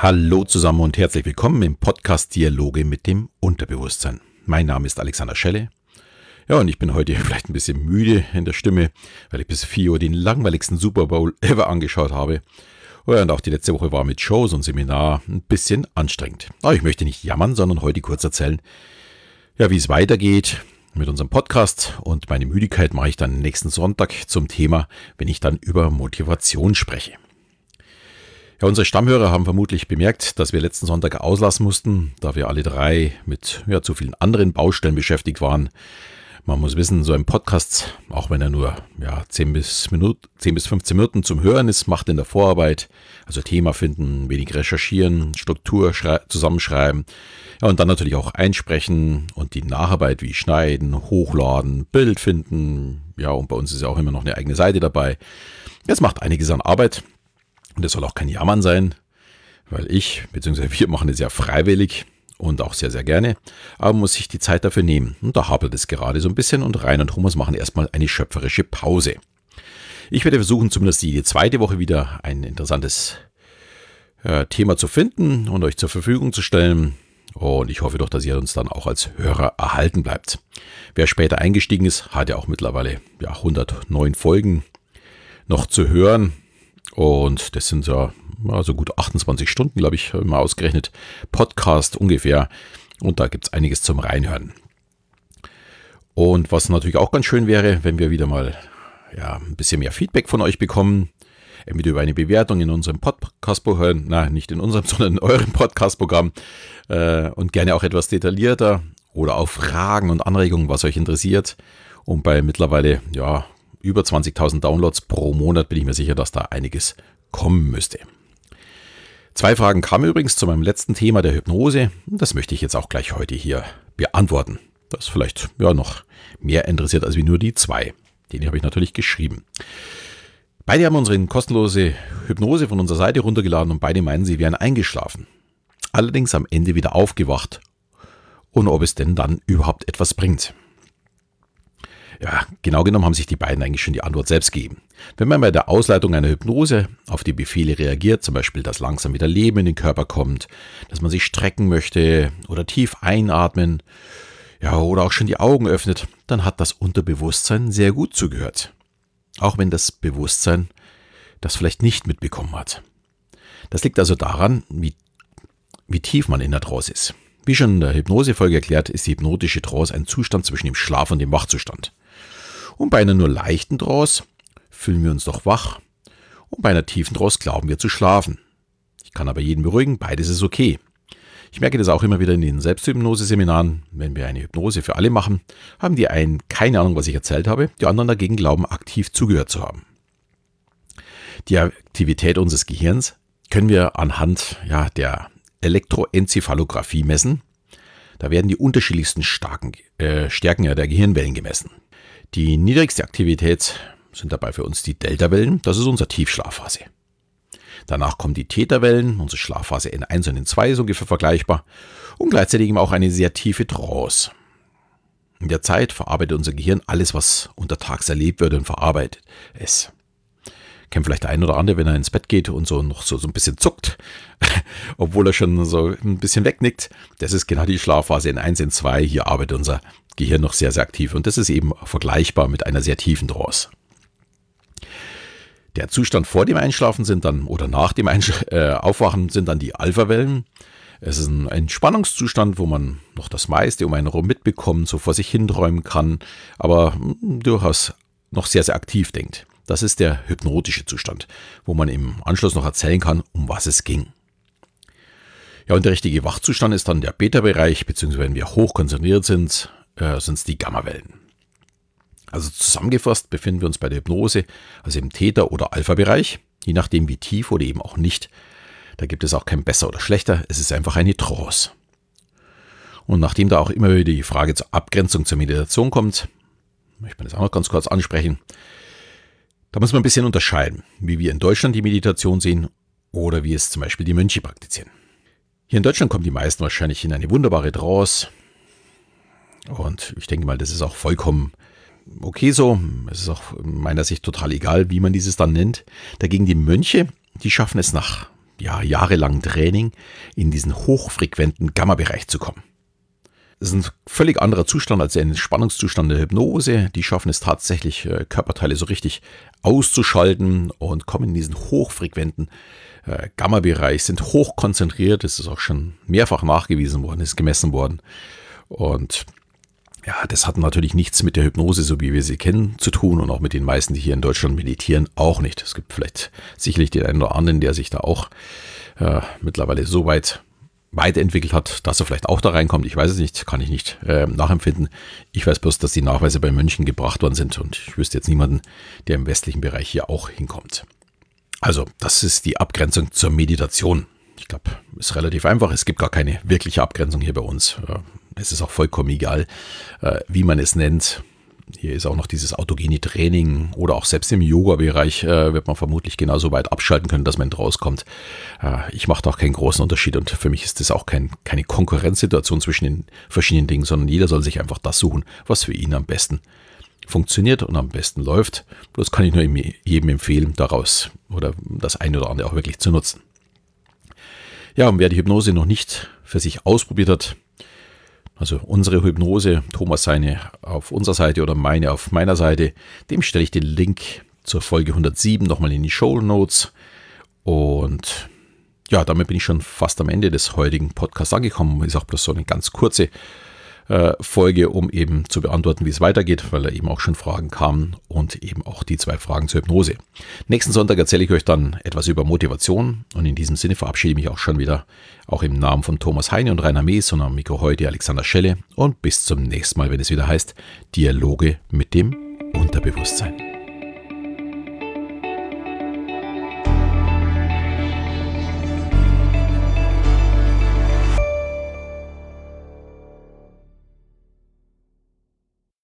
Hallo zusammen und herzlich willkommen im Podcast Dialoge mit dem Unterbewusstsein. Mein Name ist Alexander Schelle. Ja, und ich bin heute vielleicht ein bisschen müde in der Stimme, weil ich bis 4 Uhr den langweiligsten Super Bowl ever angeschaut habe. Oh und auch die letzte Woche war mit Shows und Seminar ein bisschen anstrengend. Aber ich möchte nicht jammern, sondern heute kurz erzählen, ja, wie es weitergeht mit unserem Podcast und meine Müdigkeit mache ich dann nächsten Sonntag zum Thema, wenn ich dann über Motivation spreche. Ja, unsere Stammhörer haben vermutlich bemerkt, dass wir letzten Sonntag auslassen mussten, da wir alle drei mit ja, zu vielen anderen Baustellen beschäftigt waren. Man muss wissen, so ein Podcast, auch wenn er nur ja, 10, bis Minuten, 10 bis 15 Minuten zum Hören ist, macht in der Vorarbeit, also Thema finden, wenig recherchieren, Struktur zusammenschreiben ja, und dann natürlich auch einsprechen und die Nacharbeit wie Schneiden, Hochladen, Bild finden. Ja, und bei uns ist ja auch immer noch eine eigene Seite dabei. Das macht einiges an Arbeit. Und es soll auch kein Jammern sein, weil ich, beziehungsweise wir machen es ja freiwillig und auch sehr, sehr gerne, aber muss sich die Zeit dafür nehmen. Und da hapert es gerade so ein bisschen und Rein und Thomas machen erstmal eine schöpferische Pause. Ich werde versuchen, zumindest die zweite Woche wieder ein interessantes äh, Thema zu finden und euch zur Verfügung zu stellen. Und ich hoffe doch, dass ihr uns dann auch als Hörer erhalten bleibt. Wer später eingestiegen ist, hat ja auch mittlerweile ja, 109 Folgen noch zu hören. Und das sind ja also gut 28 Stunden, glaube ich, mal ausgerechnet. Podcast ungefähr. Und da gibt es einiges zum Reinhören. Und was natürlich auch ganz schön wäre, wenn wir wieder mal ja, ein bisschen mehr Feedback von euch bekommen. Entweder über eine Bewertung in unserem Podcast-Programm, nein, nicht in unserem, sondern in eurem Podcast-Programm. Äh, und gerne auch etwas detaillierter oder auch Fragen und Anregungen, was euch interessiert. Und bei mittlerweile, ja, über 20.000 Downloads pro Monat bin ich mir sicher, dass da einiges kommen müsste. Zwei Fragen kamen übrigens zu meinem letzten Thema der Hypnose. Das möchte ich jetzt auch gleich heute hier beantworten. Das vielleicht ja noch mehr interessiert als wie nur die zwei. Den habe ich natürlich geschrieben. Beide haben unsere kostenlose Hypnose von unserer Seite runtergeladen und beide meinen, sie wären eingeschlafen. Allerdings am Ende wieder aufgewacht. Und ob es denn dann überhaupt etwas bringt. Ja, genau genommen haben sich die beiden eigentlich schon die Antwort selbst gegeben. Wenn man bei der Ausleitung einer Hypnose auf die Befehle reagiert, zum Beispiel, dass langsam wieder Leben in den Körper kommt, dass man sich strecken möchte oder tief einatmen, ja, oder auch schon die Augen öffnet, dann hat das Unterbewusstsein sehr gut zugehört. Auch wenn das Bewusstsein das vielleicht nicht mitbekommen hat. Das liegt also daran, wie, wie tief man in der Trance ist. Wie schon in der Hypnosefolge erklärt, ist die hypnotische Trance ein Zustand zwischen dem Schlaf und dem Wachzustand. Und bei einer nur leichten Trance fühlen wir uns doch wach und bei einer tiefen Trance glauben wir zu schlafen. Ich kann aber jeden beruhigen, beides ist okay. Ich merke das auch immer wieder in den Selbsthypnose-Seminaren. Wenn wir eine Hypnose für alle machen, haben die einen keine Ahnung, was ich erzählt habe, die anderen dagegen glauben, aktiv zugehört zu haben. Die Aktivität unseres Gehirns können wir anhand ja, der Elektroenzephalographie messen. Da werden die unterschiedlichsten starken, äh, Stärken der Gehirnwellen gemessen. Die niedrigste Aktivität sind dabei für uns die Delta-Wellen, das ist unsere Tiefschlafphase. Danach kommen die Theta-Wellen, unsere Schlafphase N1 und N2 ist ungefähr vergleichbar und gleichzeitig eben auch eine sehr tiefe Trance. In der Zeit verarbeitet unser Gehirn alles, was untertags erlebt wird und verarbeitet es. Kennt vielleicht der ein oder andere, wenn er ins Bett geht und so noch so, so ein bisschen zuckt, obwohl er schon so ein bisschen wegnickt. Das ist genau die Schlafphase in 1, in 2. Hier arbeitet unser Gehirn noch sehr, sehr aktiv und das ist eben vergleichbar mit einer sehr tiefen Trance. Der Zustand vor dem Einschlafen sind dann oder nach dem Einsch äh, Aufwachen sind dann die Alpha-Wellen. Es ist ein Entspannungszustand, wo man noch das meiste um einen herum mitbekommt, so vor sich hinträumen kann, aber hm, durchaus noch sehr, sehr aktiv denkt. Das ist der hypnotische Zustand, wo man im Anschluss noch erzählen kann, um was es ging. Ja, und der richtige Wachzustand ist dann der Beta-Bereich, beziehungsweise wenn wir hoch konzentriert sind, äh, sind es die Gammawellen. Also zusammengefasst befinden wir uns bei der Hypnose, also im Theta- oder Alpha-Bereich, je nachdem wie tief oder eben auch nicht. Da gibt es auch kein besser oder schlechter, es ist einfach eine Trance. Und nachdem da auch immer wieder die Frage zur Abgrenzung zur Meditation kommt, möchte man das auch noch ganz kurz ansprechen. Da muss man ein bisschen unterscheiden, wie wir in Deutschland die Meditation sehen oder wie es zum Beispiel die Mönche praktizieren. Hier in Deutschland kommen die meisten wahrscheinlich in eine wunderbare Trance. Und ich denke mal, das ist auch vollkommen okay so. Es ist auch in meiner Sicht total egal, wie man dieses dann nennt. Dagegen die Mönche, die schaffen es nach ja, jahrelangen Training in diesen hochfrequenten Gamma-Bereich zu kommen. Das ist ein völlig anderer Zustand als der Entspannungszustand der Hypnose. Die schaffen es tatsächlich, äh, Körperteile so richtig auszuschalten und kommen in diesen hochfrequenten äh, Gamma-Bereich, sind hochkonzentriert. Das ist auch schon mehrfach nachgewiesen worden, ist gemessen worden. Und ja, das hat natürlich nichts mit der Hypnose, so wie wir sie kennen, zu tun und auch mit den meisten, die hier in Deutschland meditieren, auch nicht. Es gibt vielleicht sicherlich den einen oder anderen, der sich da auch äh, mittlerweile so weit weiterentwickelt hat, dass er vielleicht auch da reinkommt. Ich weiß es nicht, kann ich nicht äh, nachempfinden. Ich weiß bloß, dass die Nachweise bei Mönchen gebracht worden sind und ich wüsste jetzt niemanden, der im westlichen Bereich hier auch hinkommt. Also, das ist die Abgrenzung zur Meditation. Ich glaube, ist relativ einfach. Es gibt gar keine wirkliche Abgrenzung hier bei uns. Es ist auch vollkommen egal, äh, wie man es nennt. Hier ist auch noch dieses autogene Training oder auch selbst im Yoga-Bereich äh, wird man vermutlich genauso weit abschalten können, dass man rauskommt. Äh, ich mache da auch keinen großen Unterschied und für mich ist das auch kein, keine Konkurrenzsituation zwischen den verschiedenen Dingen, sondern jeder soll sich einfach das suchen, was für ihn am besten funktioniert und am besten läuft. Bloß kann ich nur jedem empfehlen, daraus oder das eine oder andere auch wirklich zu nutzen. Ja, und wer die Hypnose noch nicht für sich ausprobiert hat, also unsere Hypnose, Thomas seine auf unserer Seite oder meine auf meiner Seite, dem stelle ich den Link zur Folge 107 nochmal in die Show Notes. Und ja, damit bin ich schon fast am Ende des heutigen Podcasts angekommen. Ist auch bloß so eine ganz kurze äh, Folge, um eben zu beantworten, wie es weitergeht, weil da eben auch schon Fragen kamen und eben auch die zwei Fragen zur Hypnose. Nächsten Sonntag erzähle ich euch dann etwas über Motivation und in diesem Sinne verabschiede ich mich auch schon wieder, auch im Namen von Thomas Heine und Rainer Mees und am Mikro heute Alexander Schelle und bis zum nächsten Mal, wenn es wieder heißt Dialoge mit dem Unterbewusstsein.